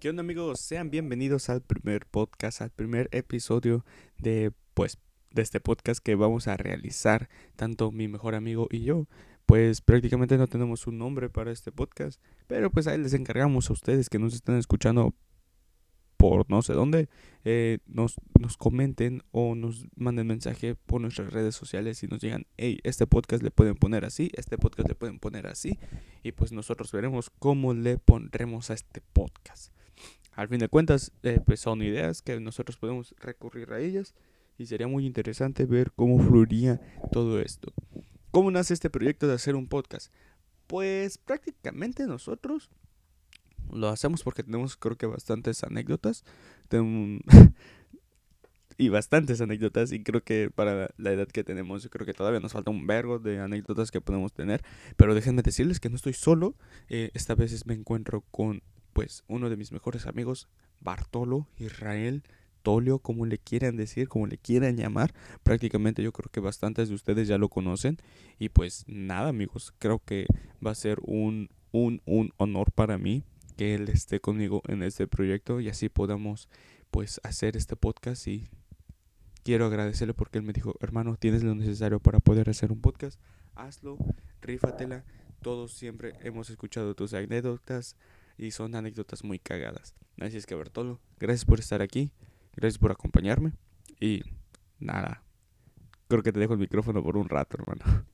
¿Qué onda amigos? Sean bienvenidos al primer podcast, al primer episodio de pues de este podcast que vamos a realizar tanto mi mejor amigo y yo. Pues prácticamente no tenemos un nombre para este podcast, pero pues ahí les encargamos a ustedes que nos están escuchando por no sé dónde, eh, nos, nos comenten o nos manden mensaje por nuestras redes sociales y nos digan, hey, este podcast le pueden poner así, este podcast le pueden poner así, y pues nosotros veremos cómo le pondremos a este podcast. Al fin de cuentas, eh, pues son ideas que nosotros podemos recurrir a ellas y sería muy interesante ver cómo fluiría todo esto. ¿Cómo nace este proyecto de hacer un podcast? Pues prácticamente nosotros lo hacemos porque tenemos creo que bastantes anécdotas. y bastantes anécdotas y creo que para la edad que tenemos creo que todavía nos falta un vergo de anécdotas que podemos tener pero déjenme decirles que no estoy solo eh, esta vez me encuentro con pues uno de mis mejores amigos Bartolo Israel Tolio como le quieran decir como le quieran llamar prácticamente yo creo que bastantes de ustedes ya lo conocen. Y pues nada amigos creo que va a ser un un, un honor para mí que él esté conmigo en este proyecto y así podamos pues hacer este podcast. Y quiero agradecerle porque él me dijo, hermano, tienes lo necesario para poder hacer un podcast, hazlo, rífatela, todos siempre hemos escuchado tus anécdotas y son anécdotas muy cagadas. Así es que Bertolo, gracias por estar aquí, gracias por acompañarme y nada, creo que te dejo el micrófono por un rato, hermano.